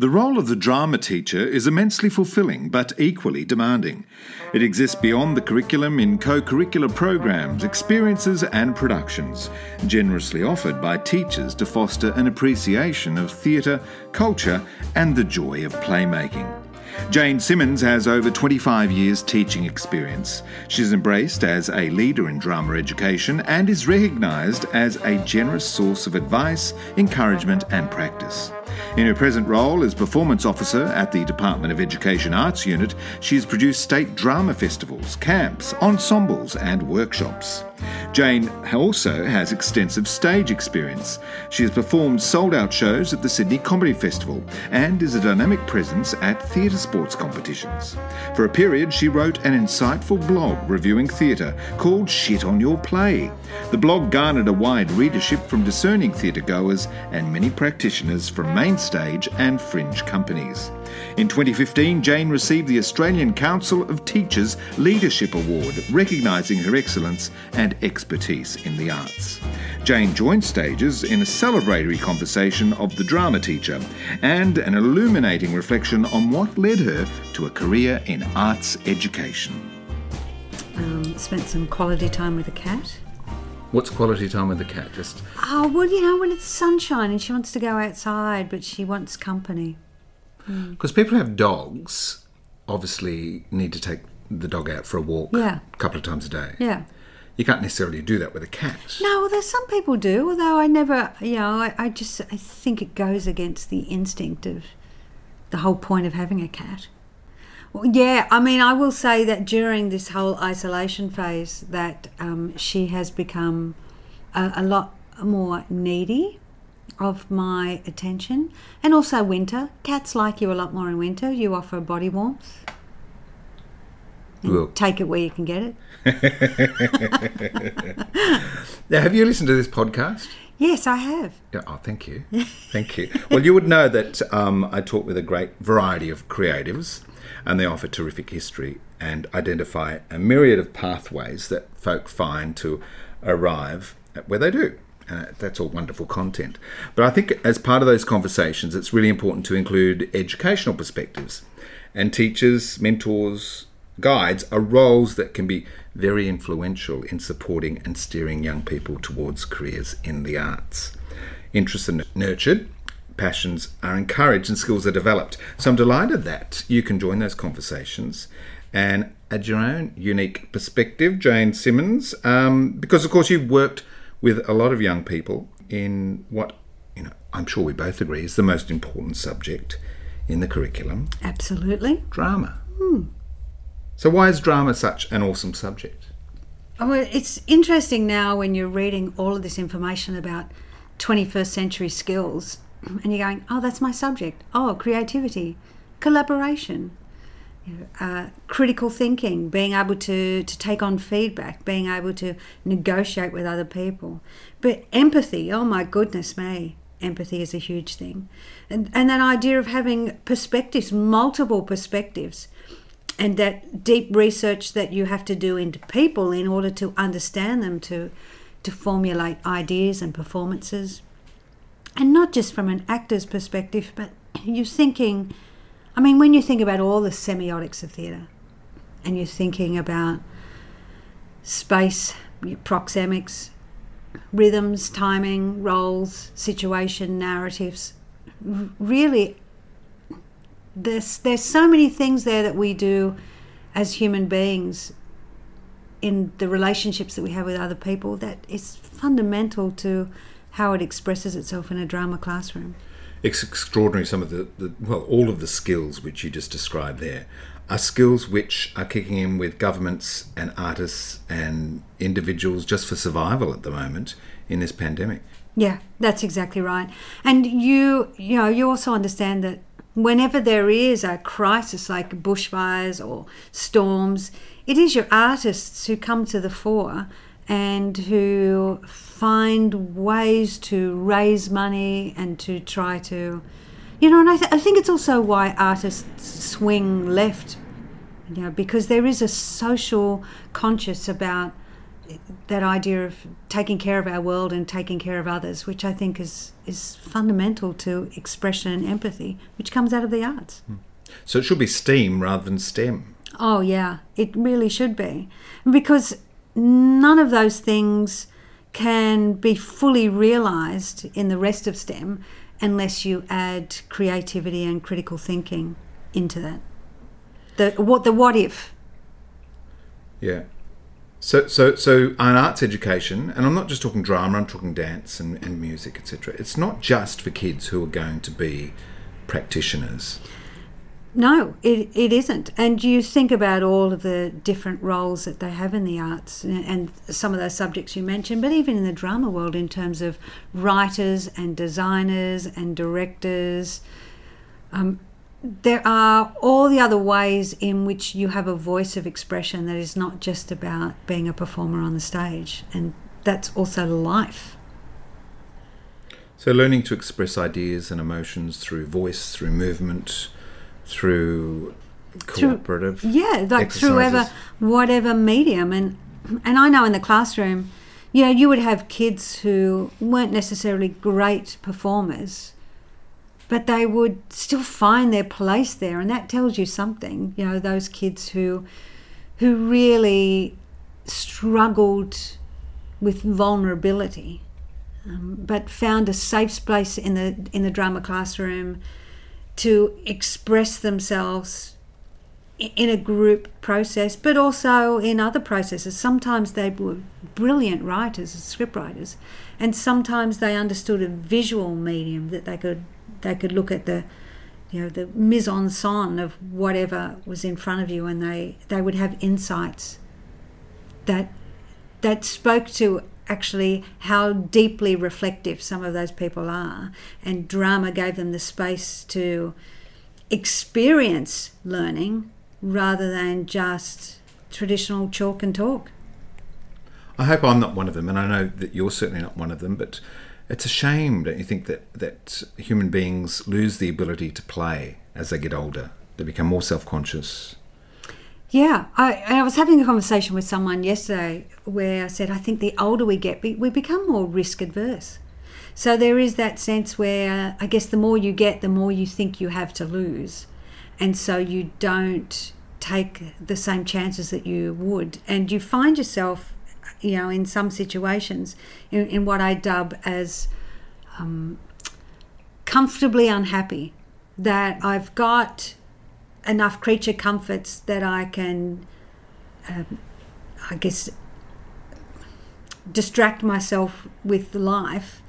The role of the drama teacher is immensely fulfilling but equally demanding. It exists beyond the curriculum in co curricular programs, experiences, and productions, generously offered by teachers to foster an appreciation of theatre, culture, and the joy of playmaking. Jane Simmons has over 25 years teaching experience. She's embraced as a leader in drama education and is recognised as a generous source of advice, encouragement, and practice. In her present role as Performance Officer at the Department of Education Arts Unit, she has produced state drama festivals, camps, ensembles, and workshops. Jane also has extensive stage experience. She has performed sold out shows at the Sydney Comedy Festival and is a dynamic presence at theatre sports competitions. For a period, she wrote an insightful blog reviewing theatre called Shit on Your Play. The blog garnered a wide readership from discerning theatre goers and many practitioners from main stage and fringe companies. In 2015, Jane received the Australian Council of Teachers Leadership Award, recognising her excellence and expertise in the arts. Jane joined stages in a celebratory conversation of the drama teacher and an illuminating reflection on what led her to a career in arts education. Um, spent some quality time with a cat. What's quality time with the cat? Just Oh, well, you know, when it's sunshine and she wants to go outside, but she wants company. Because people who have dogs obviously need to take the dog out for a walk Yeah. a couple of times a day. Yeah. You can't necessarily do that with a cat. No, there's some people do, although I never, you know, I, I just, I think it goes against the instinct of the whole point of having a cat. Well, yeah, I mean, I will say that during this whole isolation phase, that um, she has become a, a lot more needy of my attention, and also winter. Cats like you a lot more in winter. You offer body warmth. Well- take it where you can get it. Now, have you listened to this podcast? Yes, I have. Oh, thank you. Thank you. Well, you would know that um, I talk with a great variety of creatives, and they offer terrific history and identify a myriad of pathways that folk find to arrive at where they do. Uh, that's all wonderful content. But I think as part of those conversations, it's really important to include educational perspectives. And teachers, mentors, guides are roles that can be very influential in supporting and steering young people towards careers in the arts. Interests are nurtured, passions are encouraged, and skills are developed. So I'm delighted that you can join those conversations and add your own unique perspective, Jane Simmons, um, because of course you've worked with a lot of young people in what you know I'm sure we both agree is the most important subject in the curriculum, Absolutely. drama. Hmm. So why is drama such an awesome subject? Oh, well, it's interesting now when you're reading all of this information about 21st century skills and you're going, oh, that's my subject. Oh, creativity, collaboration, uh, critical thinking, being able to, to take on feedback, being able to negotiate with other people. But empathy, oh my goodness me, empathy is a huge thing. And, and that idea of having perspectives, multiple perspectives and that deep research that you have to do into people in order to understand them to to formulate ideas and performances and not just from an actor's perspective but you're thinking i mean when you think about all the semiotics of theatre and you're thinking about space proxemics rhythms timing roles situation narratives really there's there's so many things there that we do as human beings in the relationships that we have with other people that is fundamental to how it expresses itself in a drama classroom. It's extraordinary some of the, the well, all of the skills which you just described there are skills which are kicking in with governments and artists and individuals just for survival at the moment in this pandemic. Yeah, that's exactly right. And you you know, you also understand that whenever there is a crisis like bushfires or storms, it is your artists who come to the fore and who find ways to raise money and to try to you know and I, th- I think it's also why artists swing left you know because there is a social conscious about that idea of taking care of our world and taking care of others, which I think is is fundamental to expression and empathy, which comes out of the arts. Hmm. So it should be STEAM rather than STEM. Oh yeah, it really should be, because none of those things can be fully realized in the rest of STEM unless you add creativity and critical thinking into that. The what the what if. Yeah. So, so, so, an arts education, and I'm not just talking drama. I'm talking dance and, and music, etc. It's not just for kids who are going to be practitioners. No, it, it isn't. And you think about all of the different roles that they have in the arts and, some of those subjects you mentioned, but even in the drama world, in terms of writers and designers and directors. Um, there are all the other ways in which you have a voice of expression that is not just about being a performer on the stage, and that's also life. So, learning to express ideas and emotions through voice, through movement, through cooperative, through, yeah, like through whatever, whatever medium, and and I know in the classroom, you know, you would have kids who weren't necessarily great performers but they would still find their place there. And that tells you something you know those kids who who really struggled with vulnerability um, but found a safe space in the in the drama classroom to express themselves in a group process, but also in other processes. Sometimes they were brilliant writers and scriptwriters, and sometimes they understood a visual medium that they could they could look at the you know the mise en scène of whatever was in front of you and they they would have insights that that spoke to actually how deeply reflective some of those people are and drama gave them the space to experience learning rather than just traditional chalk and talk I hope I'm not one of them and I know that you're certainly not one of them but it's a shame, don't you think, that, that human beings lose the ability to play as they get older? They become more self conscious. Yeah, I, I was having a conversation with someone yesterday where I said, I think the older we get, we become more risk adverse. So there is that sense where I guess the more you get, the more you think you have to lose. And so you don't take the same chances that you would. And you find yourself you know, in some situations, in, in what I dub as um, comfortably unhappy, that I've got enough creature comforts that I can, um, I guess, distract myself with life.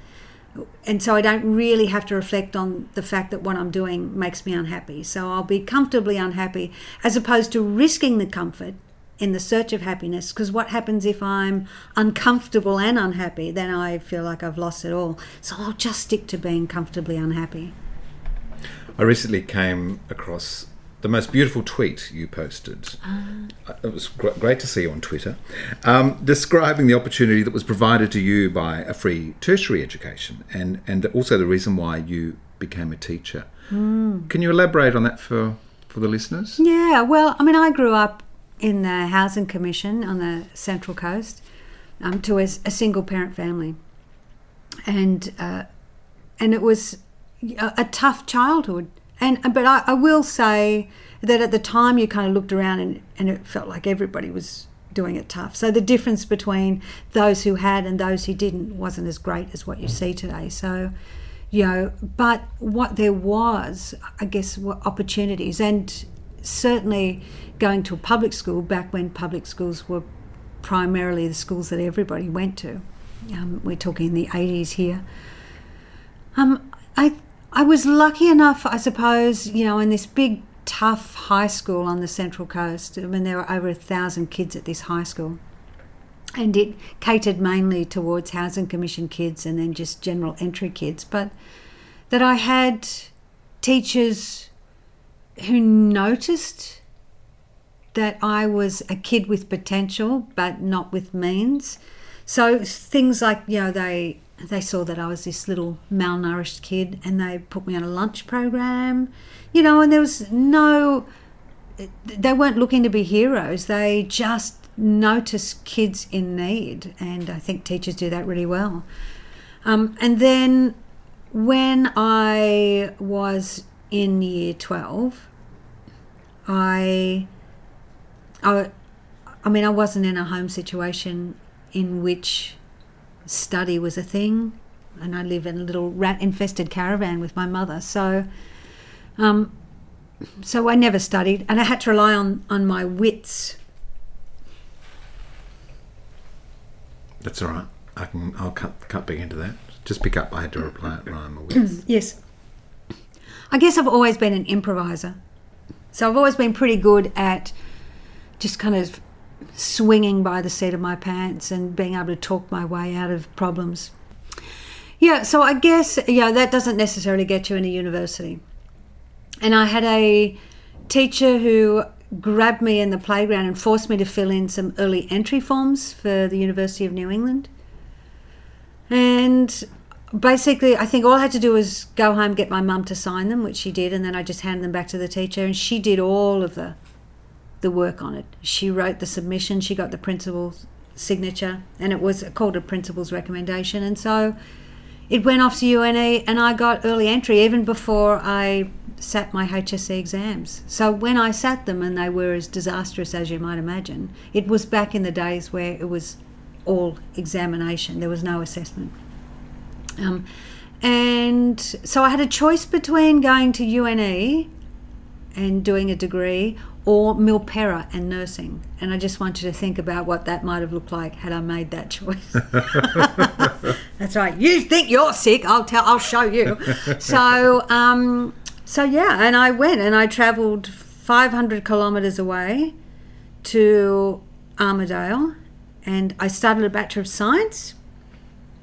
And so I don't really have to reflect on the fact that what I'm doing makes me unhappy. So I'll be comfortably unhappy as opposed to risking the comfort in the search of happiness because what happens if I'm uncomfortable and unhappy? Then I feel like I've lost it all. So I'll just stick to being comfortably unhappy. I recently came across the most beautiful tweet you posted. Uh, it was gr- great to see you on Twitter, um, describing the opportunity that was provided to you by a free tertiary education and, and also the reason why you became a teacher. Mm. Can you elaborate on that for, for the listeners? Yeah, well, I mean, I grew up in the Housing Commission on the Central Coast um, to a, a, single parent family. And, uh, and it was a, a, tough childhood. And, but I, I will say that at the time you kind of looked around and, and it felt like everybody was doing it tough. So the difference between those who had and those who didn't wasn't as great as what you see today. So, you know, but what there was, I guess, were opportunities. And certainly going to a public school back when public schools were primarily the schools that everybody went to. Um, we're talking in the 80s here. Um, I I was lucky enough, I suppose, you know, in this big tough high school on the Central Coast. I mean, there were over a thousand kids at this high school, and it catered mainly towards housing commission kids and then just general entry kids. But that I had teachers who noticed that I was a kid with potential but not with means. So things like, you know, they they saw that I was this little malnourished kid and they put me on a lunch program, you know, and there was no they weren't looking to be heroes. They just noticed kids in need, and I think teachers do that really well. Um, and then when I was in year 12, I, I, I mean, I wasn't in a home situation in which study was a thing, and I live in a little rat-infested caravan with my mother. So, um, so I never studied, and I had to rely on on my wits. That's all right. I can. I'll cut cut back into that. Just pick up. I had to reply rhyme my wits. Yes. I guess I've always been an improviser. So I've always been pretty good at just kind of swinging by the seat of my pants and being able to talk my way out of problems. Yeah, so I guess, yeah, that doesn't necessarily get you in a university. And I had a teacher who grabbed me in the playground and forced me to fill in some early entry forms for the University of New England. And basically, I think all I had to do was go home, get my mum to sign them, which she did, and then I just handed them back to the teacher, and she did all of the the work on it. She wrote the submission, she got the principal's signature, and it was called a principal's recommendation, and so it went off to UNE, and I got early entry even before I sat my HSC exams. So when I sat them, and they were as disastrous as you might imagine, it was back in the days where it was all examination. There was no assessment. Um, and so I had a choice between going to UNE and doing a degree or Milperra and nursing. And I just want you to think about what that might have looked like had I made that choice. That's right. You think you're sick? I'll tell. I'll show you. So, um, so yeah, and I went and I travelled 500 kilometres away to Armidale, and I started a Bachelor of Science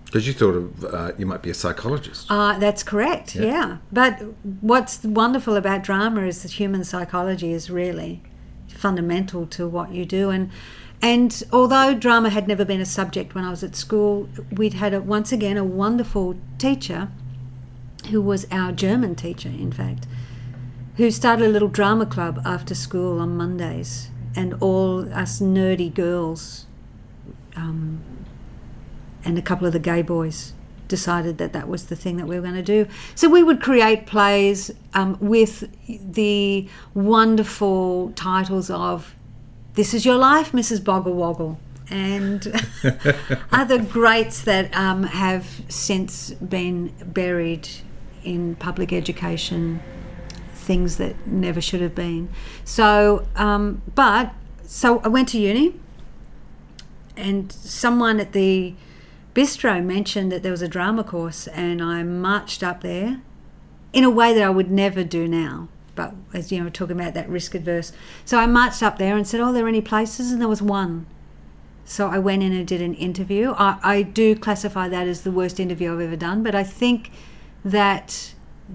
Because you thought of uh, you might be a psychologist. Uh, that's correct, Yeah. yeah. But what's wonderful about drama is that human psychology is really fundamental to what you do. And and although drama had never been a subject when I was at school, we'd had a, once again a wonderful teacher who was our German teacher, in fact, who started a little drama club after school on Mondays. And all us nerdy girls um, and a couple of the gay boys decided that that was the thing that we were going to do. So we would create plays um, with the wonderful titles of "This Is Your Life, Mrs. Boggle Woggle." And other greats that um, have since been buried in public education, things that never should have been. So, um, but so I went to uni, and someone at the bistro mentioned that there was a drama course, and I marched up there in a way that I would never do now. But as you know, we're talking about that risk adverse. So I marched up there and said, "Oh, are there any places?" And there was one. So I went in and did an interview. I, I do classify that as the worst interview I've ever done, but I think that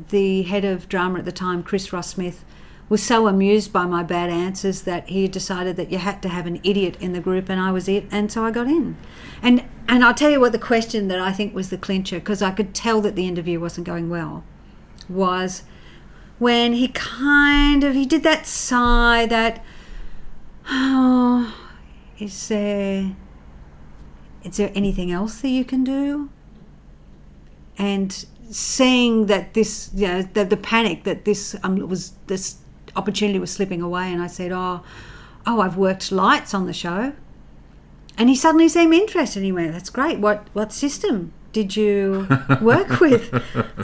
the head of drama at the time, Chris Ross Smith, was so amused by my bad answers that he decided that you had to have an idiot in the group, and I was it, and so I got in. And and I'll tell you what the question that I think was the clincher, because I could tell that the interview wasn't going well, was when he kind of he did that sigh that oh is there is there anything else that you can do and seeing that this you know the, the panic that this um, was this opportunity was slipping away and i said oh oh i've worked lights on the show. And he suddenly seemed interested and he went that's great. What what system did you work with?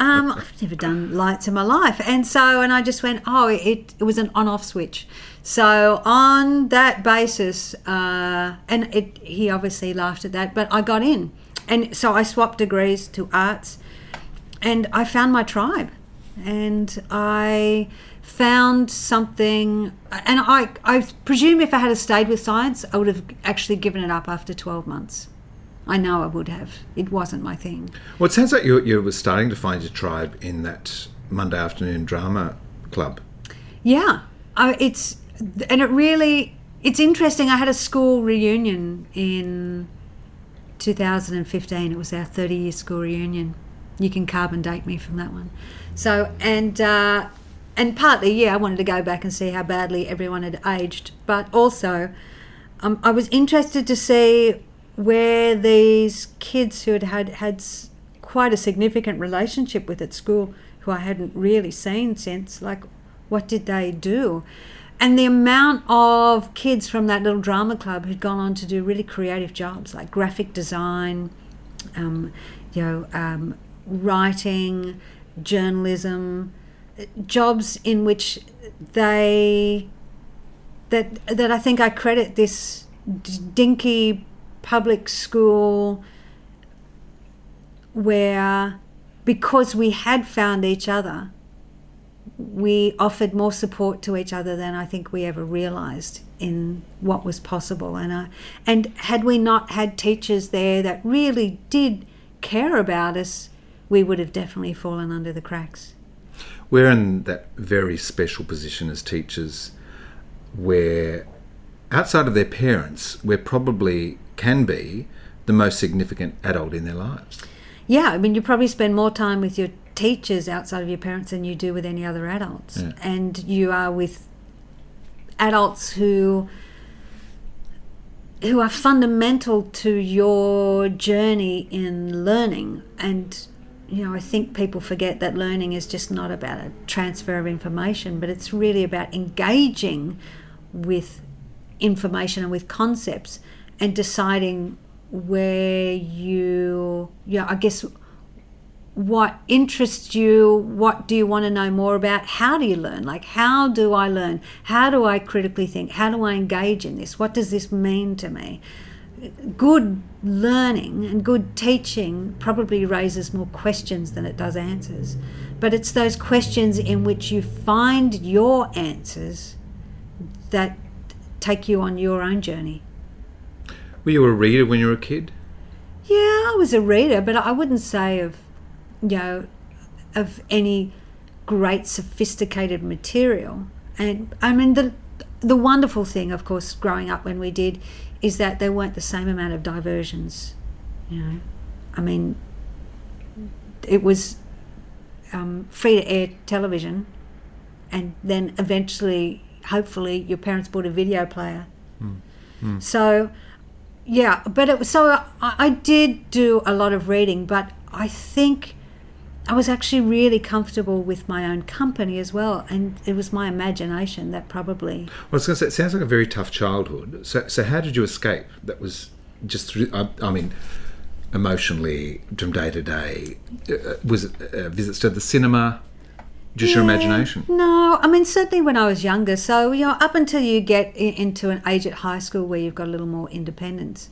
Um, i've never done lights in my life. And so and i just went oh it, it was an on-off switch. So on that basis uh, and it, he obviously laughed at that but i got in. And so i swapped degrees to arts and I found my tribe, and I found something. And I, I presume if I had stayed with science, I would have actually given it up after twelve months. I know I would have. It wasn't my thing. Well, it sounds like you, you were starting to find your tribe in that Monday afternoon drama club. Yeah, I, it's and it really it's interesting. I had a school reunion in 2015. It was our 30 year school reunion. You can carbon date me from that one. So and uh, and partly, yeah, I wanted to go back and see how badly everyone had aged, but also. um, I was interested to see where these kids who had had, had quite a significant relationship with at school, who I hadn't really seen since, like, what did they do? And the amount of kids from that little drama club who'd gone on to do really creative jobs like graphic design, um, you know, um, writing, journalism, jobs in which they that that I think I credit this dinky public school where because we had found each other we offered more support to each other than I think we ever realized in what was possible. And I, and had we not had teachers there that really did care about us we would have definitely fallen under the cracks We're in that very special position as teachers where, outside of their parents, we're probably can be the most significant adult in their lives. Yeah, I mean, you probably spend more time with your teachers outside of your parents than you do with any other adults. Yeah. And you are with adults who who are fundamental to your journey in learning and you know i think people forget that learning is just not about a transfer of information but it's really about engaging with information and with concepts and deciding where you yeah i guess what interests you what do you want to know more about? How do you learn? Like how do i learn? How do i critically think? How do i engage in this? What does this mean to me good learning and good teaching probably raises more questions than it does answers but it's those questions in which you find your answers that take you on your own journey Were you a reader when you were a kid? yeah, I was a reader, but I wouldn't say of, you know, of any great sophisticated material. And I mean, the the wonderful thing, of course, growing up when we did, is that there weren't the same amount of diversions. You know, I mean, it was um, free to air television, and then eventually, hopefully, your parents bought a video player. So yeah but it was so I, I did do a lot of reading but i think i was actually really comfortable with my own company as well and it was my imagination that probably Well, I was going to say, it sounds like a very tough childhood. So, so how did you escape? That was just, through, I, I mean, emotionally from day to day. Uh, was it uh, visits to the cinema? Just your imagination? no i mean certainly when i was younger so you know up until you get into an age at high school where you've got a little more independence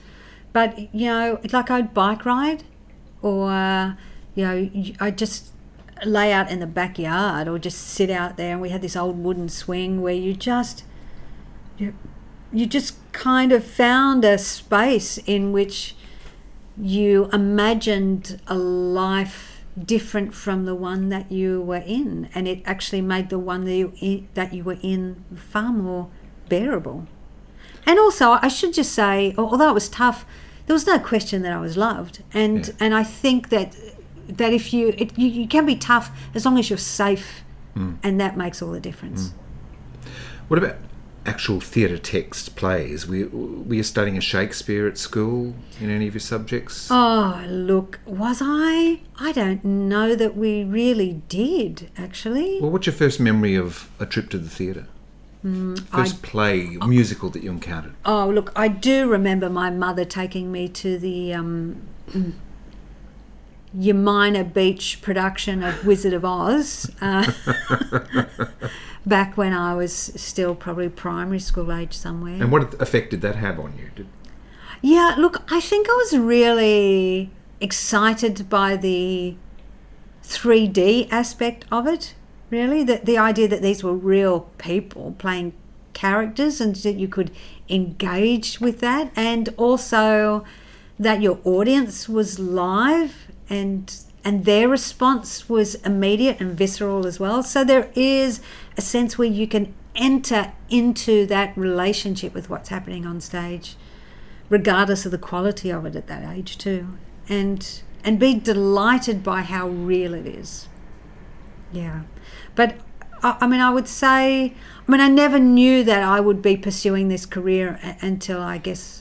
but you know like i'd bike ride or uh, you know i'd just lay out in the backyard or just sit out there and we had this old wooden swing where you just you, you just kind of found a space in which you imagined a life different from the one that you were in and it actually made the one that you, that you were in far more bearable and also i should just say although it was tough there was no question that i was loved and Yeah. and i think that that if you, it, you you can be tough as long as you're safe hmm. and that makes all the difference hmm. What about actual theatre text plays? Were you, were you studying a Shakespeare at school in any of your subjects? Oh, look, was I? I don't know that we really did, actually. Well, what's your first memory of a trip to the theatre? Hmm, first play, oh. musical that you encountered? Oh, look, I do remember my mother taking me to the um, mm, Umina Beach production of Wizard of Oz uh, back when I was still probably primary school age somewhere. And what effect did that have on you? Did, Yeah, look, I think I was really excited by the 3D aspect of it, really. The, the idea that these were real people playing characters and that you could engage with that, and also that your audience was live and and their response was immediate and visceral as well. So there is a sense where you can enter into that relationship with what's happening on stage regardless of the quality of it at that age too and and be delighted by how real it is yeah but I, I mean, I would say, I mean, I never knew that I would be pursuing this career a- until I guess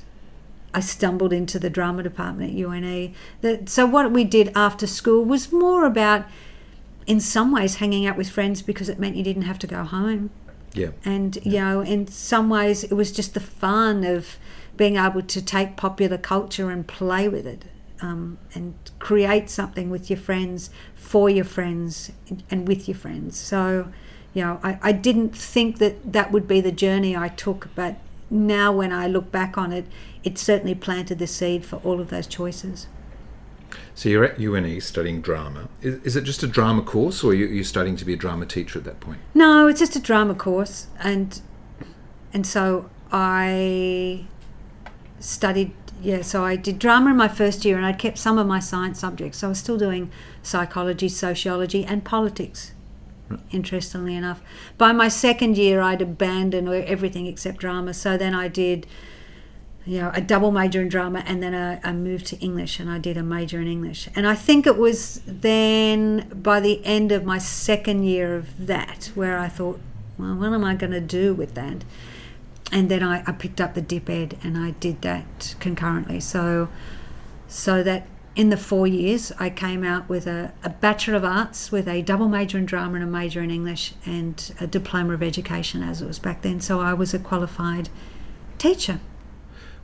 I stumbled into the drama department at UNE. That, so what we did after school was more about, in some ways, hanging out with friends because it meant you didn't have to go home. Yeah. And, you know, in some ways, it was just the fun of being able to take popular culture and play with it um, and create something with your friends, for your friends, and with your friends. So, you know, I, I didn't think that that would be the journey I took, but now when I look back on it, it certainly planted the seed for all of those choices. So you're at UNE studying drama. Is, is it just a drama course, or are you, you studying to be a drama teacher at that point? No, it's just a drama course, and and so I studied. Yeah, so I did drama in my first year, and I kept some of my science subjects. So I was still doing psychology, sociology, and politics. Interestingly enough, by my second year, I'd abandoned everything except drama. So then I did you know, a double major in drama, and then I, moved to English, and I did a major in English. And I think it was then by the end of my second year of that where I thought, well, what am I going to do with that? And then I, I picked up the dip ed, and I did that concurrently. So, so that in the four years, I came out with a, a Bachelor of Arts with a double major in drama and a major in English, and a diploma of education as it was back then. So I was a qualified teacher.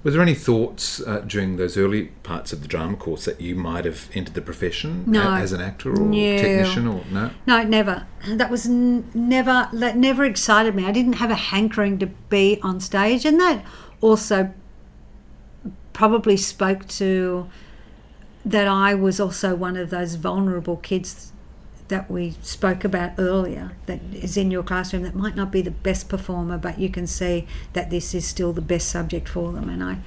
Were there any thoughts uh, during those early parts of the drama course that you might have entered the profession no. a- as an actor or No. technician or no? No, never. That was n- never that never excited me. I didn't have a hankering to be on stage, and that also probably spoke to that I was also one of those vulnerable kids that we spoke about earlier that is in your classroom that might not be the best performer but you can see that this is still the best subject for them. And I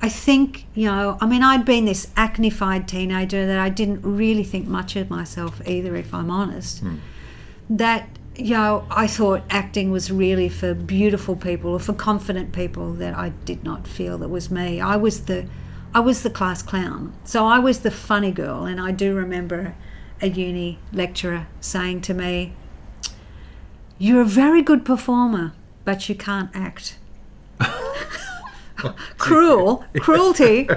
I think you know I mean I'd been this acnified teenager that I didn't really think much of myself either if I'm honest. Hmm. That you know I thought acting was really for beautiful people or for confident people that I did not feel that was me. I was the I was the class clown. So I was the funny girl and I do remember a uni lecturer saying to me, You're a very good performer, but you can't act. Cruel, cruelty.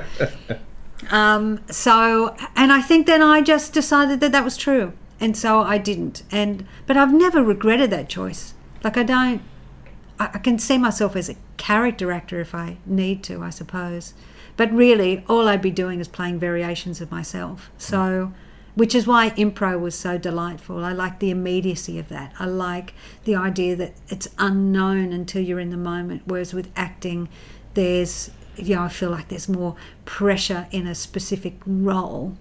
Um, so, and I think then I just decided that that was true. And so I didn't. And, but I've never regretted that choice. Like, I don't, I, I can see myself as a character actor if I need to, I suppose. But really, all I'd be doing is playing variations of myself. So, which is why impro was so delightful. I like the immediacy of that. I like the idea that it's unknown until you're in the moment. Whereas with acting, there's, you know, I feel like there's more pressure in a specific role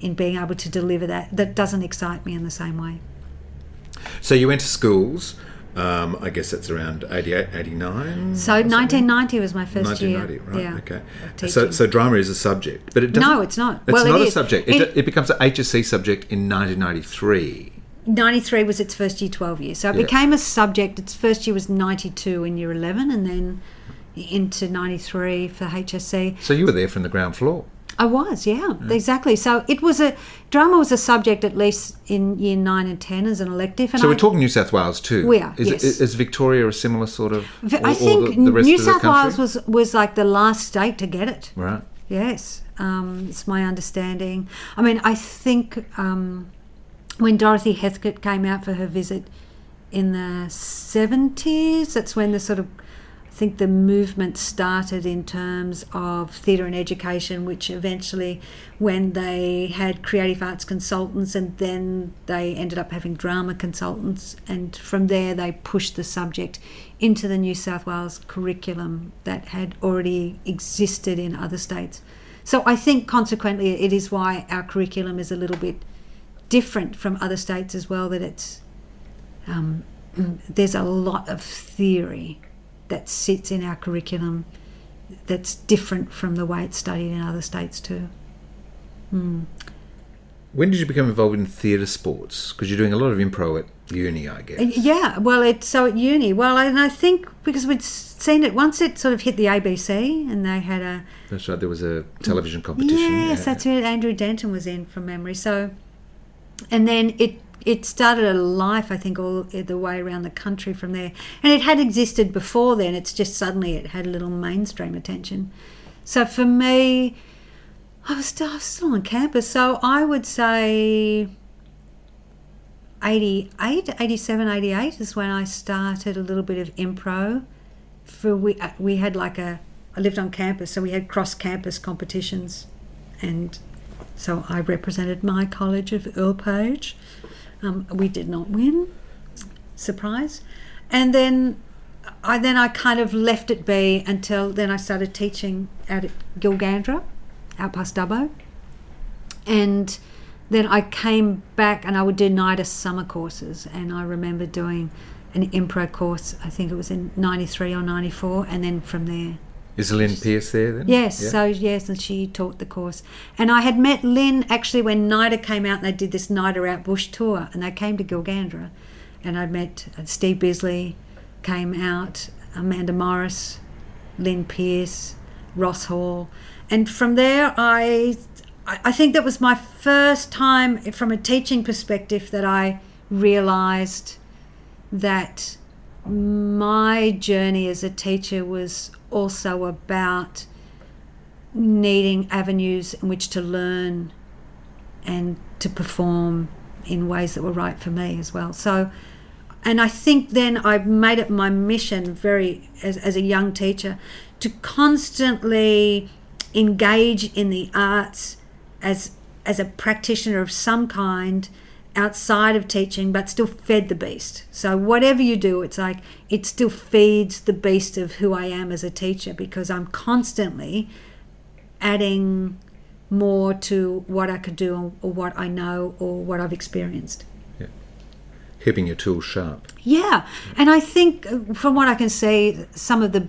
in being able to deliver that. That doesn't excite me in the same way. So you went to schools. Um, I guess that's around 88, 89? So 1990 was my first 1990, year. right? yeah, okay. So, so drama is a subject, but it doesn't. No, it's not. It's Well, it not a is. subject. It, It- it becomes an HSC subject in 1993. 93 was its first year 12 years so it Yeah. became a subject its first year was 92 in year 11 and then into 93 for hsc So you were there from the ground floor. I was yeah, exactly so it was a drama was a subject at least in year 9 and 10 as an elective and So I, we're talking New South Wales too. We are, Is, yes. is Victoria a similar sort of? Or- I think the, the new south wales was was like the last state to get it right. Yes, um, it's my understanding. I mean, I think um, when Dorothy Heathcote came out for her visit in the 70s, that's when the sort of, I think the movement started in terms of theatre and education, which eventually, when they had creative arts consultants and then they ended up having drama consultants, and from there they pushed the subject into the New South Wales curriculum that had already existed in other states. So I think consequently it is why our curriculum is a little bit different from other states as well, that it's um, there's a lot of theory that sits in our curriculum that's different from the way it's studied in other states too. When did you become involved in theatre sports? Because you're doing a lot of improv at uni, I guess. Uh, Yeah, well, it so at uni. Well, and I think because we'd seen it once, it sort of hit the ABC, and they had a That's right. There was a television competition. Yes, yeah. that's it. Andrew Denton was in from memory. So, and then it it started a life, I think, all the way around the country from there. And it had existed before then. It's just suddenly it had a little mainstream attention. So for me, I was still, I was still on campus. So I would say 88, 87, 88 is when I started a little bit of impro. For we, uh, we had like a, I lived on campus, so we had cross campus competitions. And so I represented my college of Earle Page. Um, we did not win, surprise. And then I then I kind of left it be until then I started teaching out at Gilgandra, out past Dubbo. And then I came back and I would do NIDA summer courses. And I remember doing an impro course, I think it was in 93 or 94. And then from there. Is Lynn Pierce there then? Yes, yeah. so yes, and she taught the course. And I had met Lynn actually when NIDA came out and they did this NIDA Out Bush tour and they came to Gilgandra. And I met uh, Steve Bisley, came out, Amanda Morris, Lynn Pierce, Ross Hall. And from there, I I think that was my first time, from a teaching perspective, that I realized that my journey as a teacher was also about needing avenues in which to learn and to perform in ways that were right for me as well. So, and I think then I made it my mission, very as, as a young teacher, to constantly engage in the arts as as a practitioner of some kind outside of teaching but still fed the beast. So whatever you do it's like it still feeds the beast of who i am as a teacher because i'm constantly adding more to what i could do or what i know or what i've experienced. Yeah. keeping your tools sharp. Yeah. And i think uh, from what i can see some of the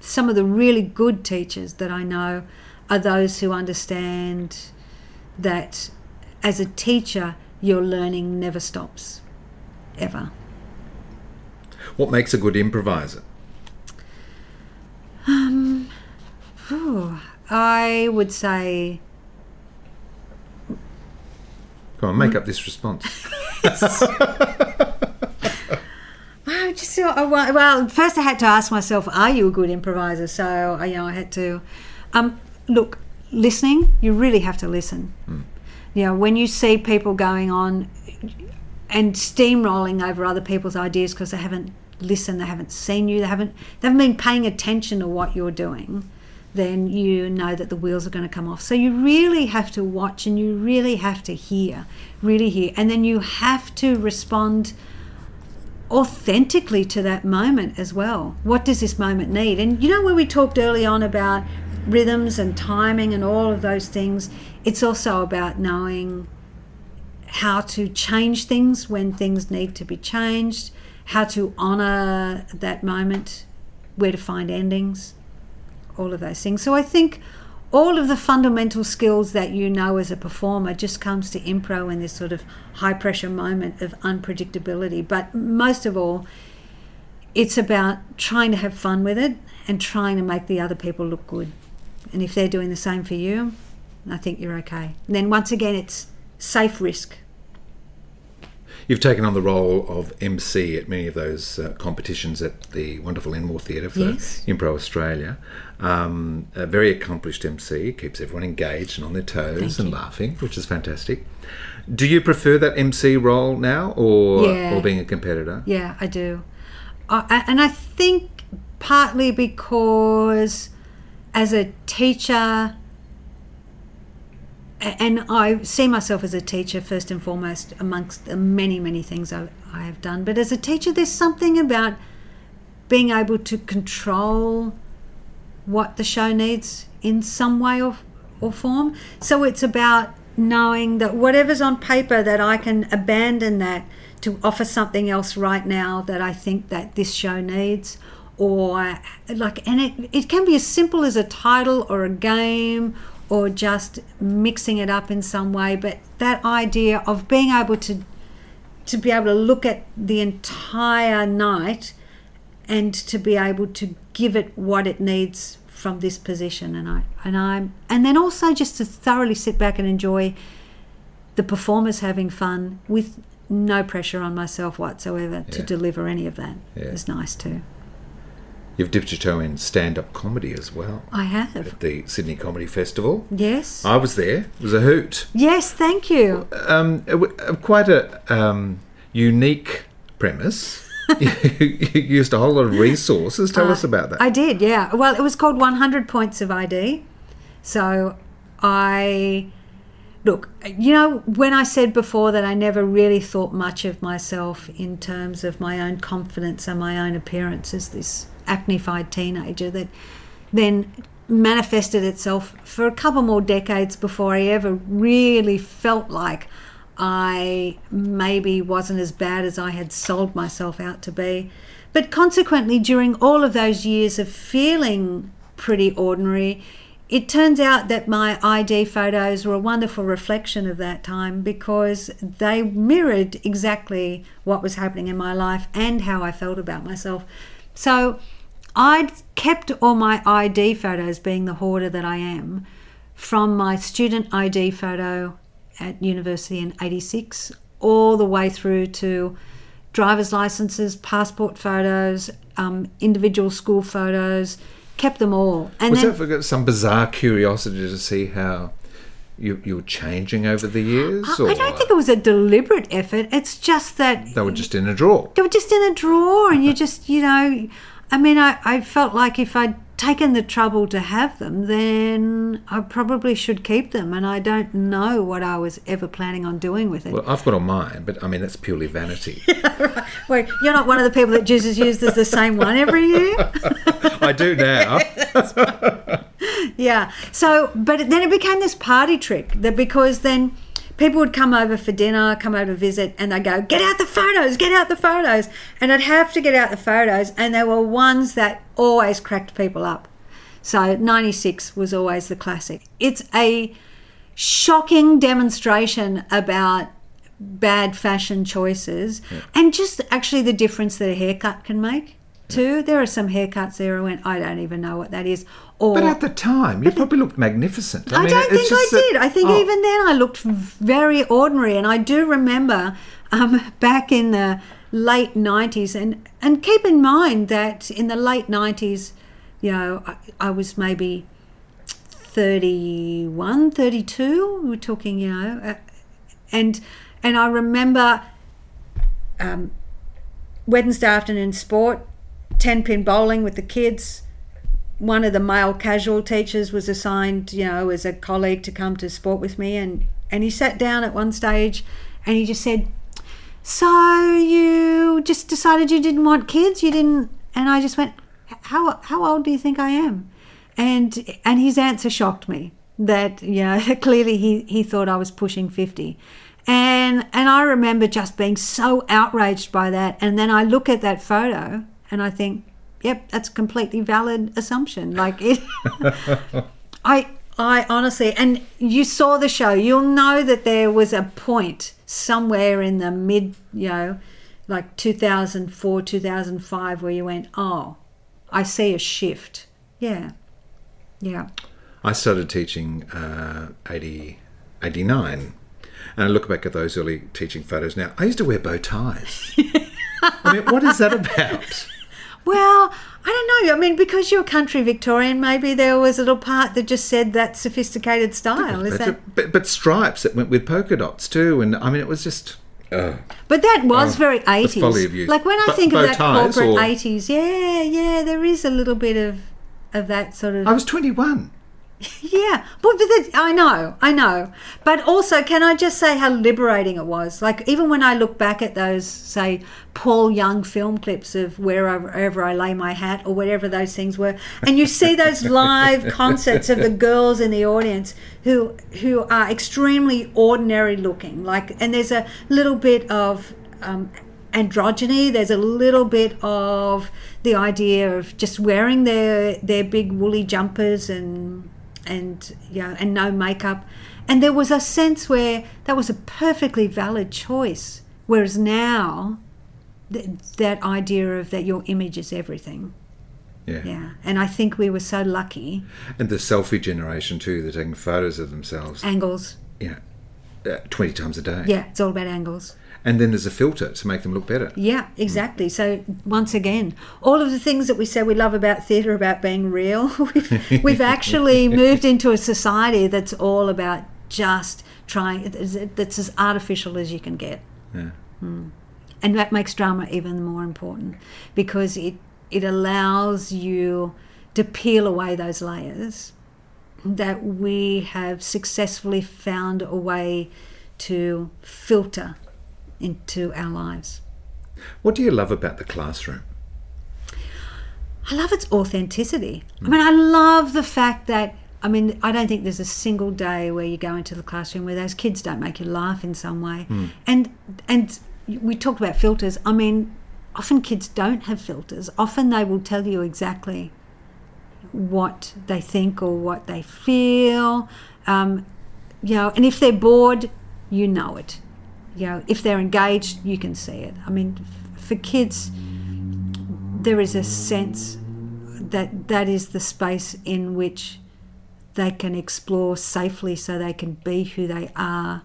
some of the really good teachers that i know are those who understand that as a teacher, your learning never stops, ever. What makes a good improviser? Um, oh, I would say. Come on, make up this response. I just well, first I had to ask myself, "Are you a good improviser?" So you know, I had to. Um, look, listening, you really have to listen. Mm. You know, when you see people going on and steamrolling over other people's ideas because they haven't listened, they haven't seen you, they haven't they haven't been paying attention to what you're doing, then you know that the wheels are going to come off. So you really have to watch and you really have to hear, really hear, and then you have to respond authentically to that moment as well. What does this moment need? And you know, when we talked early on about rhythms and timing and all of those things. It's also about knowing how to change things when things need to be changed, how to honor that moment, where to find endings, all of those things. So I think all of the fundamental skills that you know as a performer just comes to impro in this sort of high pressure moment of unpredictability. But most of all, it's about trying to have fun with it and trying to make the other people look good. And if they're doing the same for you, I think you're okay. And then once again, it's safe risk. You've taken on the role of MC at many of those uh, competitions at the wonderful Enmore Theatre for yes. Impro Australia. Um, a very accomplished MC, keeps everyone engaged and on their toes Thank and you. laughing, which is fantastic. Do you prefer that MC role now or, Yeah. or being a competitor? Yeah, I do. I and I think partly because as a teacher, and I see myself as a teacher first and foremost amongst the many, many things I, I have done. But as a teacher, there's something about being able to control what the show needs in some way or, or form. So it's about knowing that whatever's on paper that I can abandon that to offer something else right now that I think that this show needs or like and it, it can be as simple as a title or a game or just mixing it up in some way but that idea of being able to to be able to look at the entire night and to be able to give it what it needs from this position and I and I'm and then also just to thoroughly sit back and enjoy the performers having fun with no pressure on myself whatsoever to deliver any of that. Yeah. Was nice too. You've dipped your toe in stand-up comedy as well I have. at the Sydney Comedy Festival. Yes. I was there. It was a hoot. yes, thank you. Um, uh, quite a um, unique premise. you used a whole lot of resources. Tell us about that. Uh, I did, yeah. Well, it was called 100 Points of ID. So I. Look, you know, when I said before that I never really thought much of myself in terms of my own confidence and my own appearance as this acnified teenager that then manifested itself for a couple more decades before I ever really felt like I maybe wasn't as bad as I had sold myself out to be. But consequently, during all of those years of feeling pretty ordinary, it turns out that my ID photos were a wonderful reflection of that time because they mirrored exactly what was happening in my life and how I felt about myself. So I'd kept all my ID photos, being the hoarder that I am, from my student ID photo at university in 86 all the way through to driver's licenses, passport photos, um, individual school photos, kept them all. And was then, that for some bizarre curiosity to see how you, you were changing over the years? I, I don't think it was a deliberate effort. It's just that they were just in a drawer. they were just in a drawer and you just you know i mean I, I felt like if i'd taken the trouble to have them then i probably should keep them and i don't know what i was ever planning on doing with it Well, I've got on mine, but I mean that's purely vanity. Wait, you're not one of the people that just uses the same one every year I do now. yeah so but then it became this party trick that because then people would come over for dinner come over to visit and they'd go get out the photos get out the photos. And i'd have to get out the photos and there were ones that always cracked people up. So 96 was always the classic. It's a shocking demonstration about bad fashion choices and just actually the difference that a haircut can make too. There are some haircuts there. I went i don't even know what that is or But at the time, you probably looked magnificent. I, mean, don't think I did. I think oh, even then I looked very ordinary, and I do remember um, back in the late '90s, and and keep in mind that in the late '90s, you know, I, I was maybe 31, 32. We We're talking, you know, uh, and and I remember um, Wednesday afternoon sport, ten pin bowling with the kids one of the male casual teachers was assigned, you know, as a colleague to come to sport with me, and and he sat down at one stage, and he just said, "So you just decided you didn't want kids? You didn't?" And I just went, "How how old do you think I am?" And and his answer shocked me. That you know, clearly he he thought I was pushing fifty. And and I remember just being so outraged by that. And then I look at that photo and I think, yep, that's a completely valid assumption. Like it, I, I honestly, and you saw the show, you'll know that there was a point somewhere in the mid, you know, like 2004, 2005, where you went, oh, I see a shift. Yeah, yeah. I started teaching uh, 80, 89. And I look back at those early teaching photos now. I used to wear bow ties. I mean, what is that about? Well, I don't know. I mean, because you're country Victorian, maybe there was a little part that just said that sophisticated style. Is But, that? but, but stripes that went with polka dots too. And I mean, it was just. Uh, But that was Oh, very eighties. folly of youth. Like when I think of that corporate or- eighties, yeah, yeah, there is a little bit of of that sort of I was 21. yeah. But, I know, I know. But also, can I just say how liberating it was? Like even when I look back at those, say, Paul Young film clips of wherever, wherever I lay my hat or whatever those things were, and you see those live concerts of the girls in the audience who who are extremely ordinary looking, like, and there's a little bit of um, androgyny. There's a little bit of the idea of just wearing their their big woolly jumpers and and yeah and no makeup. And there was a sense where that was a perfectly valid choice. Whereas now, th- that idea of that your image is everything. Yeah. Yeah. And I think we were so lucky. And the selfie generation too. They're taking photos of themselves. Angles. Yeah. uh, 20 times a day. Yeah, it's all about angles. And then there's a filter to make them look better. Yeah, hmm. exactly. So once again, all of the things that we say we love about theatre about being real, we've, we've actually moved into a society that's all about just trying. That's as artificial as you can get. Yeah. Hmm. and that makes drama even more important because it it allows you to peel away those layers that we have successfully found a way to filter into our lives. What do you love about the classroom? I love its authenticity. I mean, I love the fact that I mean, I don't think there's a single day where you go into the classroom where those kids don't make you laugh in some way. And and we talked about filters. I mean, often kids don't have filters. Often they will tell you exactly what they think or what they feel. Um, you know, and if they're bored, you know it. You know, if they're engaged, you can see it. I mean, f- for kids, there is a sense that that is the space in which they can explore safely so they can be who they are.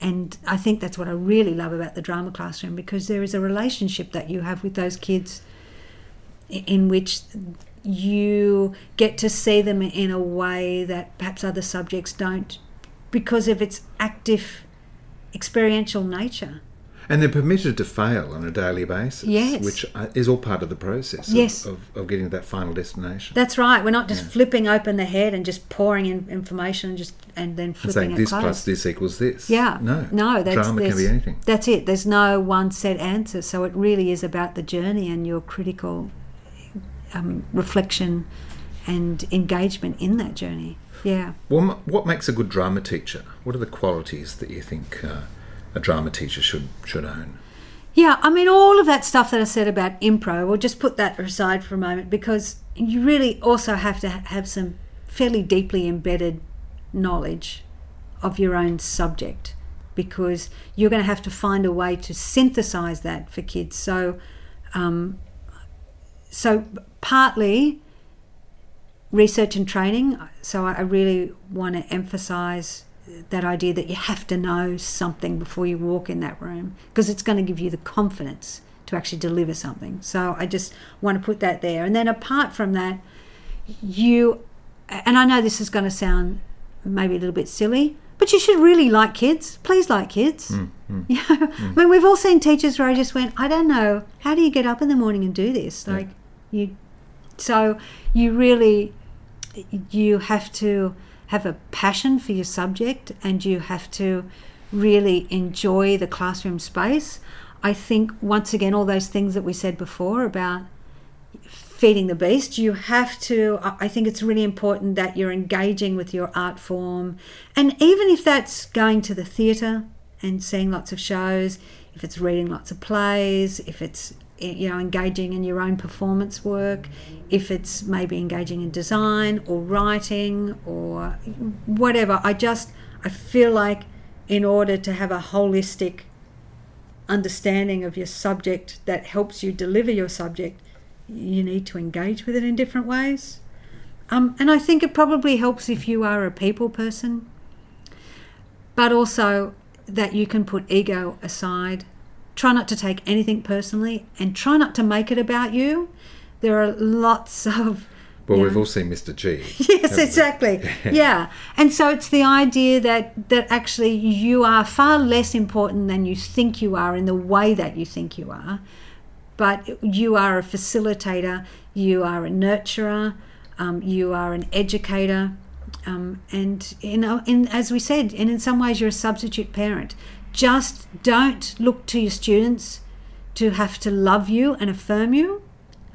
And I think that's what I really love about the drama classroom because there is a relationship that you have with those kids in which you get to see them in a way that perhaps other subjects don't because of its active experiential nature. And they're permitted to fail on a daily basis, Yes. which uh, is all part of the process of, Yes. of, of getting to that final destination. That's right. We're not just flipping open the head and just pouring in information and just and then flipping and saying this closed. plus this equals this. Yeah. No. No. That's Drama can be anything. That's it. There's no one set answer. So it really is about the journey and your critical um, reflection and engagement in that journey. Yeah. What, what makes a good drama teacher? What are the qualities that you think uh, a drama teacher should should own? Yeah, I mean, all of that stuff that I said about improv, we'll just put that aside for a moment because you really also have to have some fairly deeply embedded knowledge of your own subject because you're going to have to find a way to synthesize that for kids. So, um, so partly research and training. So I really want to emphasize that idea that you have to know something before you walk in that room because it's going to give you the confidence to actually deliver something. So I just want to put that there. And then apart from that, you, and I know this is going to sound maybe a little bit silly, but you should really like kids. Please like kids. Mm, mm. Yeah. Mm. I mean, we've all seen teachers where I just went, I don't know, how do you get up in the morning and do this? Like, you, so you really, you have to have a passion for your subject and you have to really enjoy the classroom space. I think, once again, all those things that we said before about feeding the beast, you have to, I think it's really important that you're engaging with your art form. And even if that's going to the theatre and seeing lots of shows, if it's reading lots of plays, if it's you know engaging in your own performance work. If it's maybe engaging in design or writing or whatever i just i feel like in order to have a holistic understanding of your subject that helps you deliver your subject you need to engage with it in different ways. Um, and i think it probably helps if you are a people person but also that you can put ego aside try not to take anything personally and try not to make it about you. There are lots of Well, we've know- all seen Mr. G. yes exactly. Yeah. And so it's the idea that that actually you are far less important than you think you are in the way that you think you are. But you are a facilitator you are a nurturer um, you are an educator um, and you know in as we said and in some ways you're a substitute parent just don't look to your students to have to love you and affirm you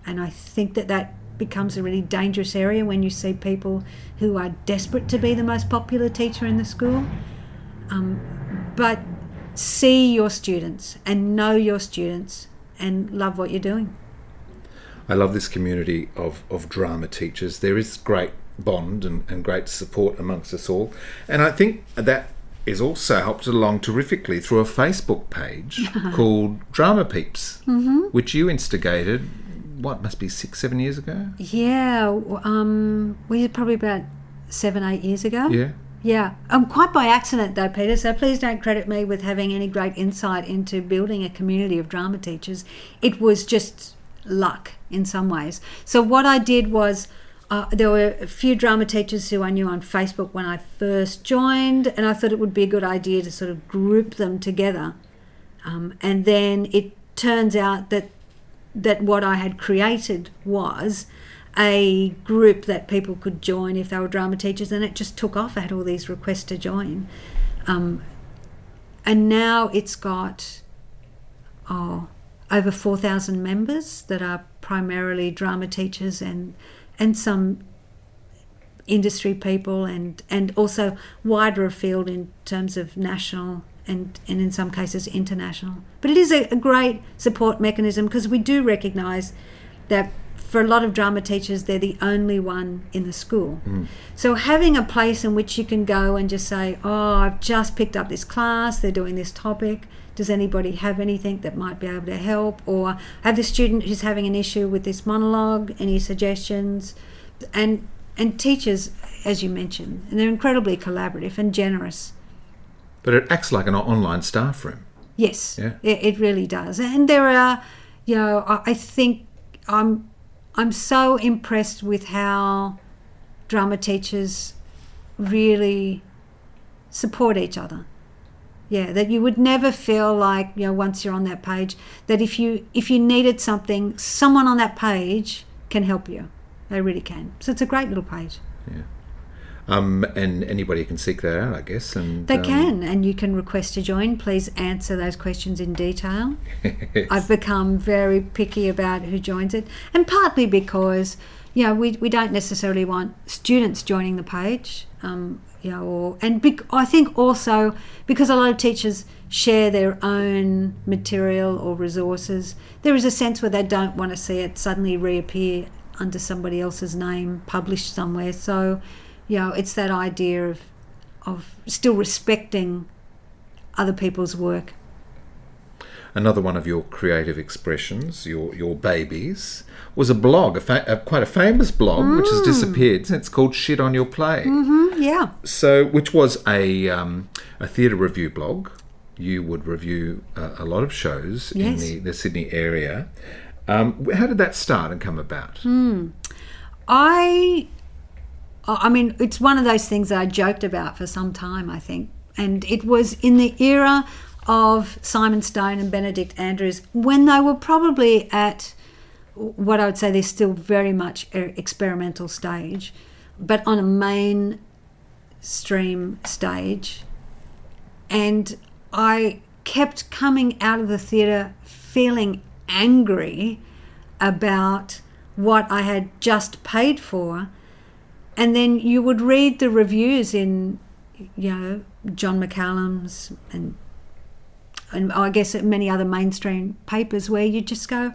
and I think that that becomes a really dangerous area when you see people who are desperate to be the most popular teacher in the school. Um, but see your students and know your students and love what you're doing. I love this community of, of drama teachers. There is great bond and, and great support amongst us all. And I think that is also helped along terrifically through a Facebook page called Drama Peeps, Mm-hmm. which you instigated, what, must be six, seven years ago? Yeah, um, we probably about seven, eight years ago. Yeah. Yeah, um, quite by accident though, Peter. So please don't credit me with having any great insight into building a community of drama teachers. It was just luck in some ways. So what I did was. Uh, there were a few drama teachers who I knew on Facebook when I first joined, and I thought it would be a good idea to sort of group them together. Um, and then it turns out that that what I had created was a group that people could join if they were drama teachers, and it just took off. I had all these requests to join, um, and now it's got oh over four thousand members that are primarily drama teachers and and some industry people and and also wider afield in terms of national and, and in some cases international. But it is a, a great support mechanism because we do recognise that for a lot of drama teachers, they're the only one in the school. Mm. So having a place in which you can go and just say, "Oh, I've just picked up this class. They're doing this topic. Does anybody have anything that might be able to help?" Or I have a student who's having an issue with this monologue. Any suggestions? And and teachers, as you mentioned, and they're incredibly collaborative and generous. But it acts like an online staff room. Yes, Yeah. it, it really does. And there are, you know, I, I think I'm, I'm so impressed with how drama teachers really support each other. Yeah, that you would never feel like you know once you're on that page that if you if you needed something, someone on that page can help you. They really can. So it's a great little page. Um, and anybody can seek that out, I guess. And They um, can, and you can request to join. Please answer those questions in detail. I've become very picky about who joins it, and partly because you know we, we don't necessarily want students joining the page, um, know, or and I think also because a lot of teachers share their own material or resources, there is a sense where they don't want to see it suddenly reappear under somebody else's name published somewhere. So, you know, it's that idea of of still respecting other people's work. Another one of your creative expressions, your your babies, was a blog, a, fa- a quite a famous blog, which Mm. has disappeared. It's called Shit on Your Play. Mm-hmm. Yeah. So, which was a um, a theatre review blog. You would review uh, a lot of shows in the, the Sydney area. Um, how did that start and come about? Hmm. I, I mean, it's one of those things that I joked about for some time, I think. And it was in the era of Simon Stone and Benedict Andrews when they were probably at what I would say they're still very much experimental stage, but on a mainstream stage. And I kept coming out of the theatre feeling angry about what I had just paid for. And then you would read the reviews in, you know, John McCallum's and and I guess many other mainstream papers where you just go,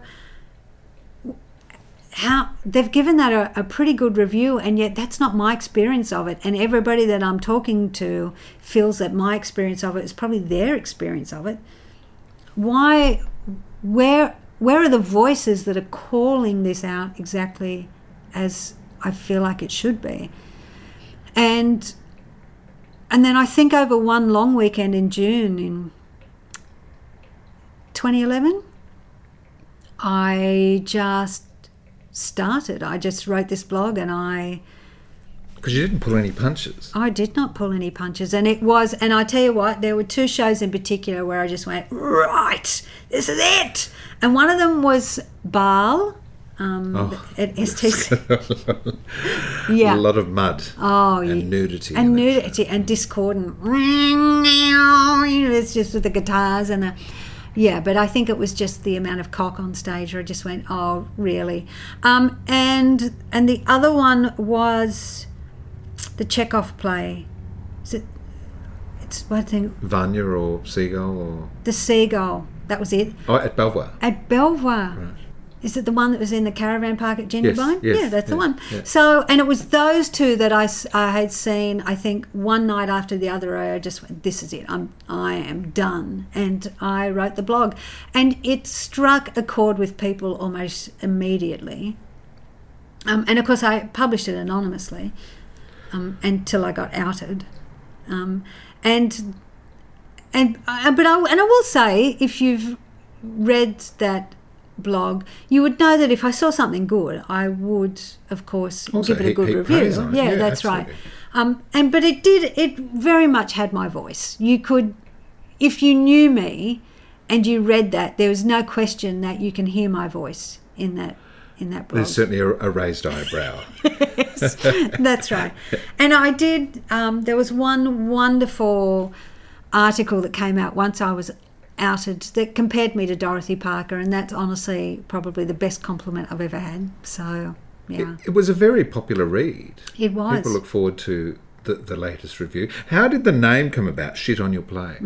how they've given that a, a pretty good review and yet that's not my experience of it. And everybody that i'm talking to feels that my experience of it is probably their experience of it. Why where where are the voices that are calling this out exactly as i feel like it should be? And and then i think over one long weekend in june in 2011 i just started. I just wrote this blog and I Because you didn't pull any punches. I did not pull any punches and it was and I tell you what there were two shows in particular where I just went right this is it and one of them was Baal um, Oh. at STC yeah A lot of mud oh and yeah. nudity. and nudity and discordant it's just with the guitars and the yeah but i think it was just the amount of cock on stage where i just went oh really um, and and the other one was the chekhov play is it it's what I think Vanya or Seagull or. the seagull that was it Oh, at Belvoir. at Belvoir. Is it the one that was in the caravan park at Genuine? yes, yeah, that's the one. yeah. So, and it was those two that I, I had seen. I think one night after the other, I just went, "This is it. I'm I am done." And I wrote the blog, and it struck a chord with people almost immediately. Um, and of course, I published it anonymously um, until I got outed. Um, and and uh, but I and I will say if you've read that blog, you would know that if I saw something good, I would, of course, Also give it a good review. praise on it. Yeah, Yeah, that's right. Um, and but it did. It very much had my voice. You could, if you knew me, and you read that, there was no question that you can hear my voice in that in that blog. There's certainly a, a raised eyebrow. That's right. And I did, um, there was one wonderful article that came out once I was outed that compared me to Dorothy Parker, and that's honestly probably the best compliment I've ever had. So, yeah, It was a very popular read. it, was. People look forward to the, the latest review. How did the name come about? Shit on your play.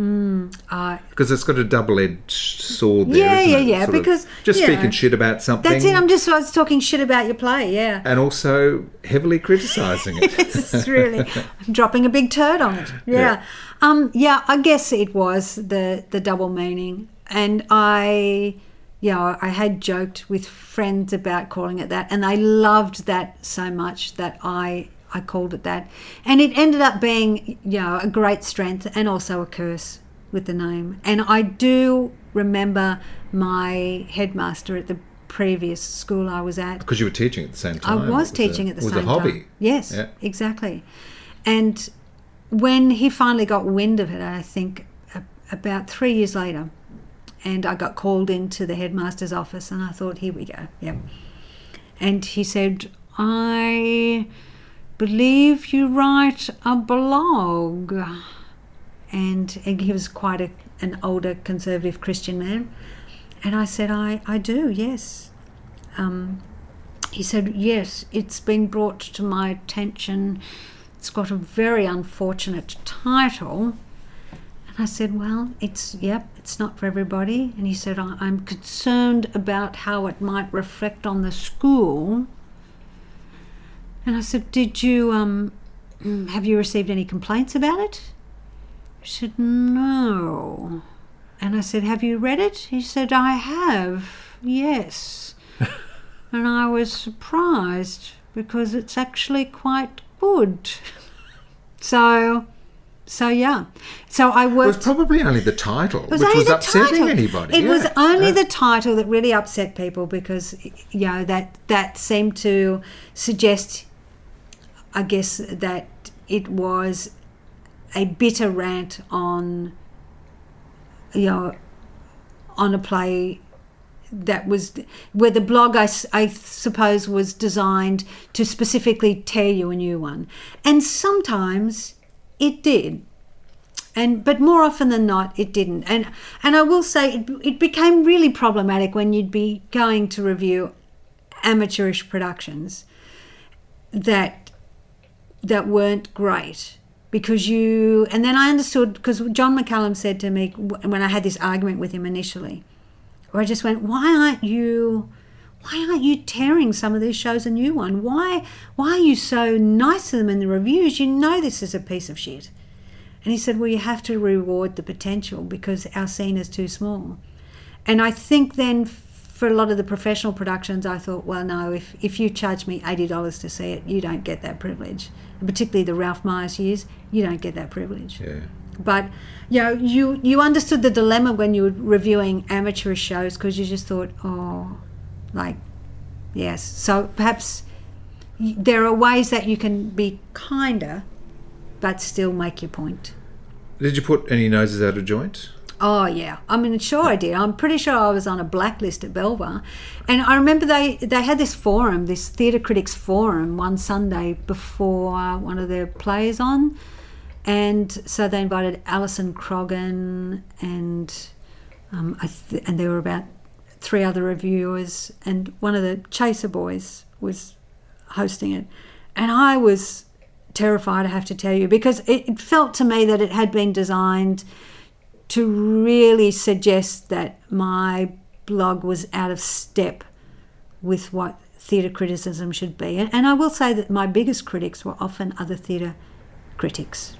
Uh, Because it's got a double-edged sword there. Yeah, yeah, it? yeah, Sort because, just speaking know, shit about something, that's it. I'm just I was talking shit about your play, yeah. and also heavily criticising it. it's really I'm dropping a big turd on it. Yeah. Yeah. Um, yeah, I guess it was the the double meaning. And I yeah, I had joked with friends about calling it that and they loved that so much that I I called it that. And it ended up being, you know, a great strength and also a curse with the name. And I do remember my headmaster at the previous school I was at Because you were teaching at the same time. I time. was teaching a, at the same time. it was a hobby. time. Yes, Yeah. exactly. And when he finally got wind of it, I think about three years later, and I got called into the headmaster's office, and I thought, here we go. Yep. And he said, I believe you write a blog. And, he was quite a, an older conservative Christian man. And I said, I, I do, yes. Um, he said, Yes, it's been brought to my attention. It's got a very unfortunate title. And I said, Well, it's, yep, it's not for everybody. And he said, "I- I'm concerned about how it might reflect on the school. And I said, Did you, um, have you received any complaints about it? He said, No. And I said, Have you read it? He said, I have, yes. and I was surprised because it's actually quite good. so, so yeah. So I It was probably only the title, was which was upsetting title. anybody. It was only Yeah. the title that really upset people because you know that that seemed to suggest, I guess, that it was a bitter rant on, you know, on a play that was where the blog I, I suppose was designed to specifically tear you a new one. And sometimes it did. And but more often than not it didn't. And and i will say it, it became really problematic when you'd be going to review amateurish productions that that weren't great because you and then i understood because john mccallum said to me when i had this argument with him initially where i just went why aren't you why aren't you tearing some of these shows a new one why why are you so nice to them in the reviews you know this is a piece of shit and he said, Well, you have to reward the potential because our scene is too small. And I think then for a lot of the professional productions, I thought, Well, no, if, if you charge me $80 to see it, you don't get that privilege. Particularly the Ralph Myers years, you don't get that privilege. Yeah. But you know, you you understood the dilemma when you were reviewing amateur shows because you just thought, oh, like, yes. So perhaps there are ways that you can be kinder, but still make your point. Did you put any noses out of joint? Oh yeah, I mean, sure I did. I'm pretty sure I was on a blacklist at Belvoir, and I remember they they had this forum, this theatre critics forum, one Sunday before one of their plays on, and so they invited Alison Croggan and um, th- and there were about three other reviewers, and one of the Chaser boys was hosting it, and I was terrified. I have to tell you because it felt to me that it had been designed to really suggest that my blog was out of step with what theatre criticism should be. And, and I will say that my biggest critics were often other theatre critics.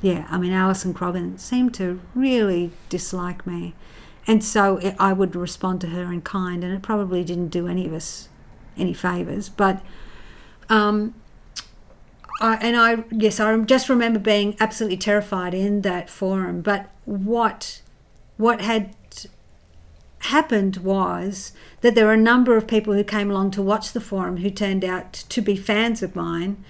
Yeah, I mean, Alison Croggan seemed to really dislike me. And so it, I would respond to her in kind, and it probably didn't do any of us any favours. But um, I, and I yes, I just remember being absolutely terrified in that forum. But what what had happened was that there were a number of people who came along to watch the forum who turned out to be fans of mine.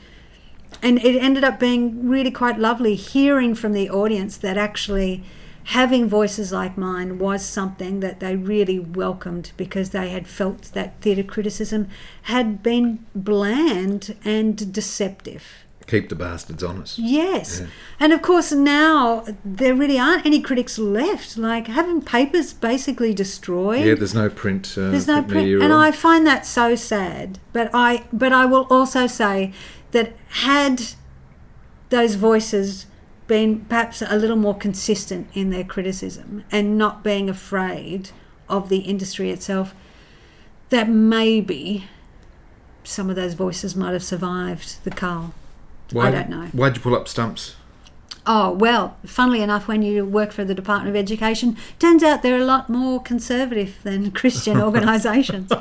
And it ended up being really quite lovely hearing from the audience that actually having voices like mine was something that they really welcomed because they had felt that theatre criticism had been bland and deceptive. Keep the bastards honest. Yes. Yeah. And of course, now there really aren't any critics left. Like, haven't papers basically destroyed? Yeah, there's no print. Uh, There's no print, media and. I find that so sad. But I, but I will also say that had those voices been perhaps a little more consistent in their criticism and not being afraid of the industry itself, that maybe some of those voices might have survived the cull. Why, don't know. Why'd you pull up stumps? Oh, well, funnily enough, when you work for the Department of Education, turns out they're a lot more conservative than Christian organisations.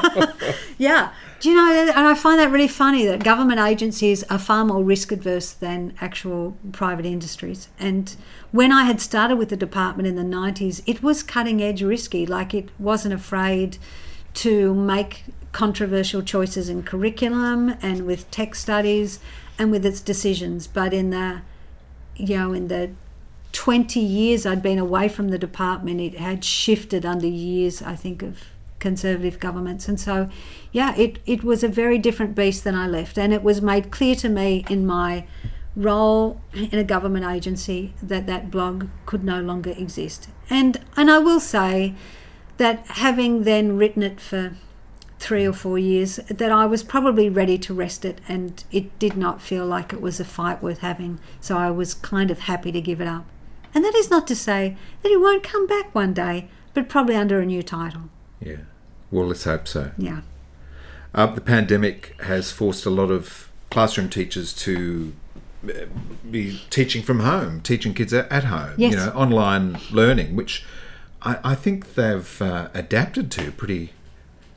yeah. Do you know, and I find that really funny that government agencies are far more risk adverse than actual private industries. And when I had started with the department in the 90s, it was cutting edge risky. Like it wasn't afraid to make controversial choices in curriculum and with tech studies and with its decisions. But in the you know, in the 20 years I'd been away from the department, it had shifted under years, I think, of conservative governments. And so, yeah, it, it was a very different beast than I left. And it was made clear to me in my role in a government agency that that blog could no longer exist. And, and I will say that having then written it for three or four years that I was probably ready to rest it and it did not feel like it was a fight worth having. So I was kind of happy to give it up. And that is not to say that it won't come back one day, but probably under a new title. Yeah. Well, let's hope so. Yeah. Uh, the pandemic has forced a lot of classroom teachers to uh, be teaching from home, teaching kids at home, Yes. you know, online learning, which I, I think they've uh, adapted to pretty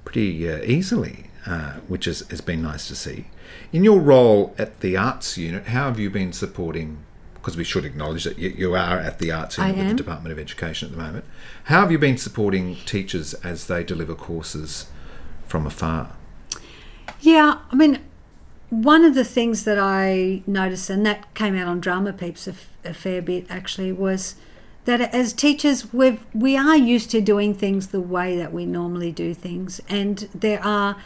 pretty uh, easily, uh, which has, has been nice to see. In your role at the arts unit, how have you been supporting? Because we should acknowledge that you, you are at the arts with the. Department of Education at the moment. How have you been supporting teachers as they deliver courses from afar? Yeah, I mean, one of the things that I noticed, and that came out on Drama Peeps a, f- a fair bit actually, was that as teachers, we've, we are used to doing things the way that we normally do things. And there are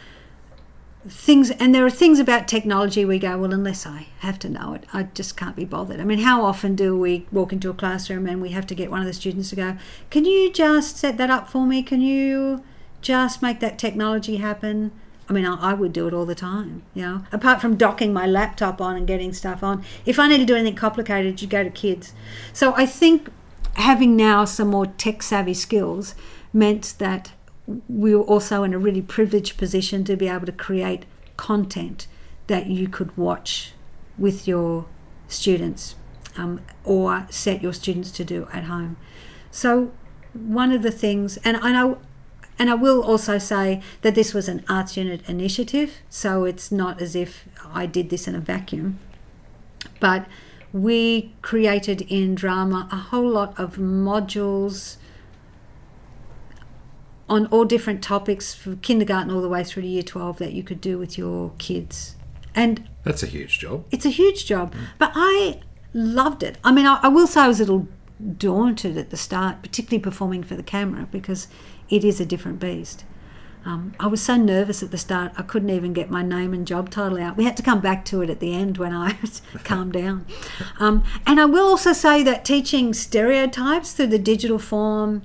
things, and there are things about technology we go, well, unless I have to know it, I just can't be bothered. I mean, how often do we walk into a classroom and we have to get one of the students to go, can you just set that up for me? Can you just make that technology happen? I mean, I, I would do it all the time, you know. Apart from docking my laptop on and getting stuff on, if I need to do anything complicated, you go to kids. So I think having now some more tech savvy skills meant that we were also in a really privileged position to be able to create content that you could watch with your students um, or set your students to do at home. So one of the things, and I know, and I will also say that this was an arts unit initiative, so it's not as if I did this in a vacuum. But we created in drama a whole lot of modules on all different topics from kindergarten all the way through to year 12 that you could do with your kids. And That's a huge job. it's a huge job, but I loved it. I mean, I, I will say I was a little daunted at the start, particularly performing for the camera because it is a different beast. Um, I was so nervous at the start, I couldn't even get my name and job title out. We had to come back to it at the end when I calmed down. Um, and I will also say that teaching stereotypes through the digital form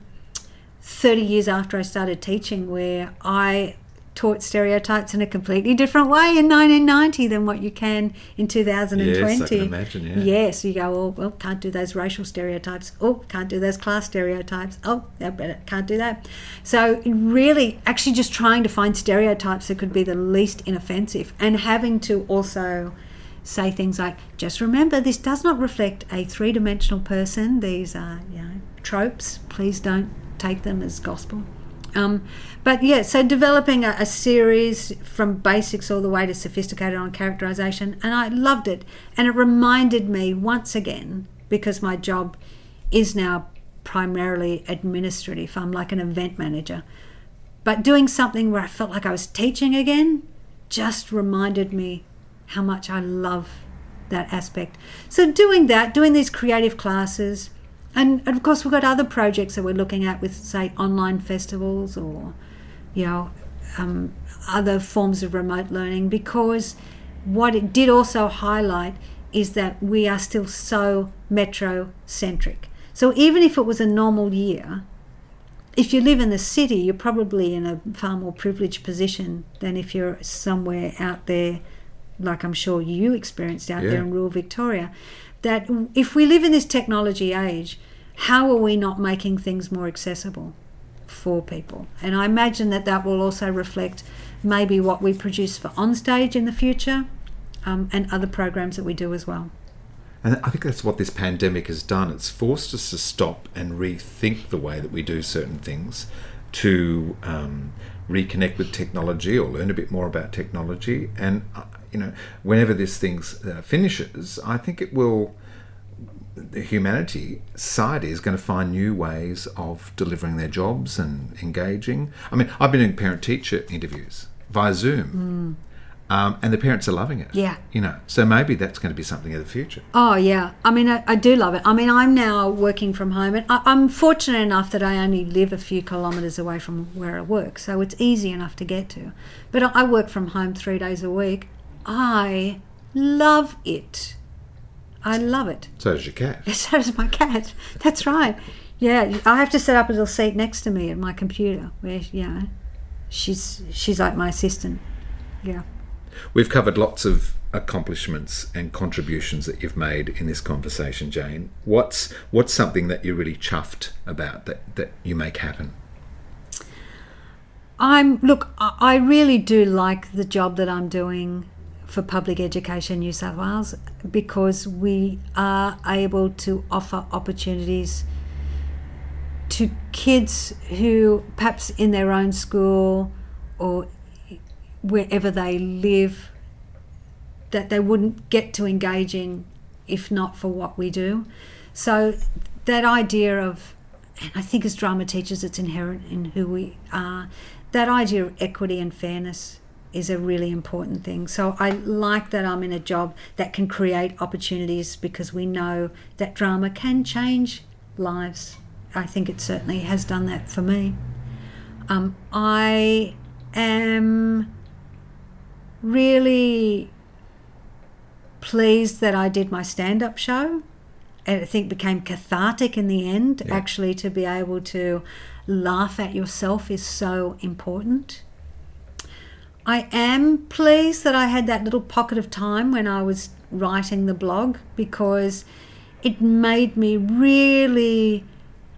30 years after I started teaching, where I taught stereotypes in a completely different way in 1990 than what you can in 2020. Yes, I can imagine, yeah. Yes, you go, oh, well, can't do those racial stereotypes. Oh, can't do those class stereotypes. Oh, can't do that. So, really, actually, just trying to find stereotypes that could be the least inoffensive and having to also say things like, just remember, this does not reflect a three dimensional person. These are, you know, tropes. Please don't take them as gospel. Um, but yeah, so developing a, a, series from basics all the way to sophisticated on characterization, and I loved it. And it reminded me once again, because my job is now primarily administrative, I'm like an event manager. But doing something where I felt like I was teaching again just reminded me how much I love that aspect. So doing that, doing these creative classes, and, and of course we've got other projects that we're looking at with say online festivals or you know um, other forms of remote learning because what it did also highlight is that we are still so metro centric. So even if it was a normal year, if you live in the city, you're probably in a far more privileged position than if you're somewhere out there like I'm sure you experienced out yeah. there in rural Victoria, that if we live in this technology age, how are we not making things more accessible for people? And I imagine that that will also reflect maybe what we produce for onstage in the future um, and other programs that we do as well. And I think that's what this pandemic has done. It's forced us to stop and rethink the way that we do certain things, to um, reconnect with technology or learn a bit more about technology. And uh, you know, whenever this thing uh, finishes, I think it will. The humanity side is going to find new ways of delivering their jobs and engaging. I mean, I've been doing parent-teacher interviews via Zoom. Mm. Um, and the parents are loving it. Yeah. You know, so maybe that's going to be something in the future. Oh, yeah. I mean, I, I do love it. I mean, I'm now working from home, and I, am fortunate enough that I only live a few kilometres away from where I work, so it's easy enough to get to. But I work from home three days a week, I love it. I love it. So does your cat. So does my cat. That's right. Yeah, I have to set up a little seat next to me at my computer where, you know, she's she's like my assistant. Yeah. We've covered lots of accomplishments and contributions that you've made in this conversation, Jane. What's what's something that you're really chuffed about that, that you make happen? I'm look, I really do like the job that I'm doing for Public Education New South Wales because we are able to offer opportunities to kids who perhaps in their own school or wherever they live that they wouldn't get to engage in if not for what we do. So that idea of and I think as drama teachers it's inherent in who we are, that idea of equity and fairness is a really important thing. So I like that I'm in a job that can create opportunities because we know that drama can change lives. I think it certainly has done that for me. Um, I am really pleased that I did my stand up show. And I think became cathartic in the end. Yeah. Actually, to be able to laugh at yourself is so important. I am pleased that I had that little pocket of time when I was writing the blog because it made me really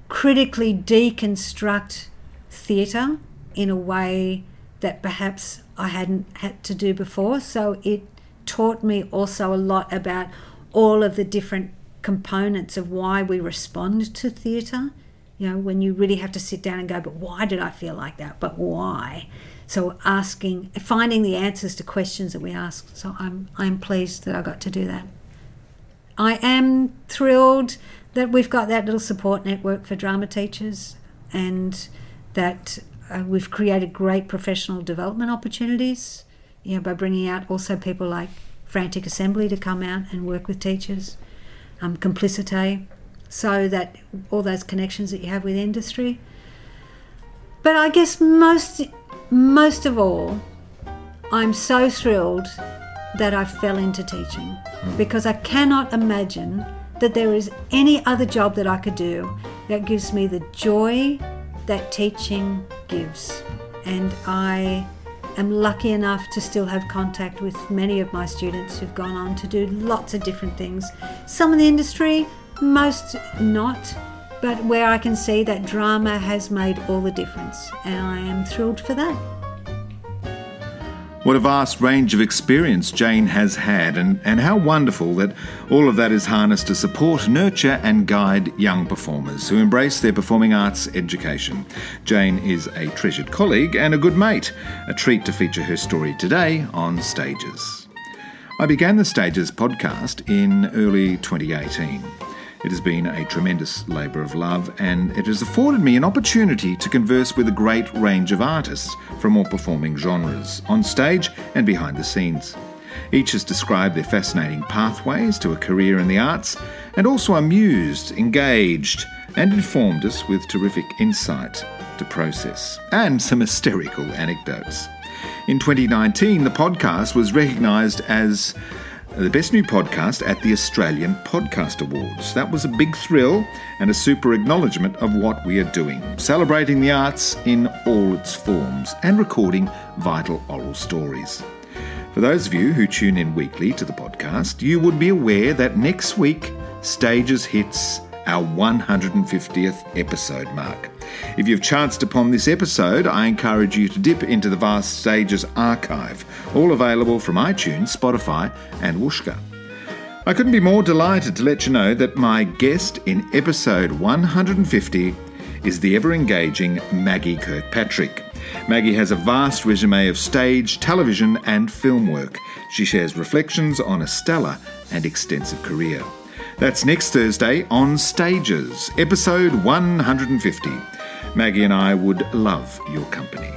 critically deconstruct theatre in a way that perhaps I hadn't had to do before. So it taught me also a lot about all of the different components of why we respond to theatre. You know, when you really have to sit down and go, but why did I feel like that? But why? So asking, finding the answers to questions that we ask. So I'm I'm pleased that I got to do that. I am thrilled that we've got that little support network for drama teachers, and that uh, we've created great professional development opportunities. You know, by bringing out also people like Frantic Assembly to come out and work with teachers, um, Complicite, so that all those connections that you have with industry. But I guess most most of all, I'm so thrilled that I fell into teaching mm. because I cannot imagine that there is any other job that I could do that gives me the joy that teaching gives. And I am lucky enough to still have contact with many of my students who've gone on to do lots of different things. Some in the industry, most not but where I can see that drama has made all the difference, and I am thrilled for that. What a vast range of experience Jane has had, and, and how wonderful that all of that is harnessed to support, nurture, and guide young performers who embrace their performing arts education. Jane is a treasured colleague and a good mate. A treat to feature her story today on Stages. I began the Stages podcast in early 2018. It has been a tremendous labour of love, and it has afforded me an opportunity to converse with a great range of artists from all performing genres, on stage and behind the scenes. Each has described their fascinating pathways to a career in the arts, and also amused, engaged, and informed us with terrific insight to process, and some hysterical anecdotes. In 2019, the podcast was recognised as the Best New Podcast at the Australian Podcast Awards. That was a big thrill and a super acknowledgement of what we are doing, celebrating the arts in all its forms and recording vital oral stories. For those of you who tune in weekly to the podcast, you would be aware that next week Stages hits our 150th episode mark. If you've chanced upon this episode, I encourage you to dip into the Vast Stages archive, all available from iTunes, Spotify, and Whooshkaa. I couldn't be more delighted to let you know that my guest in episode 150 is the ever engaging Maggie Kirkpatrick. Maggie has a vast resume of stage, television, and film work. She shares reflections on a stellar and extensive career. That's next Thursday on Stages, episode 150. Maggie and I would love your company.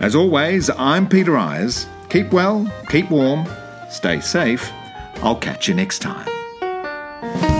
As always, I'm Peter Eyers. Keep well, keep warm, stay safe. I'll catch you next time.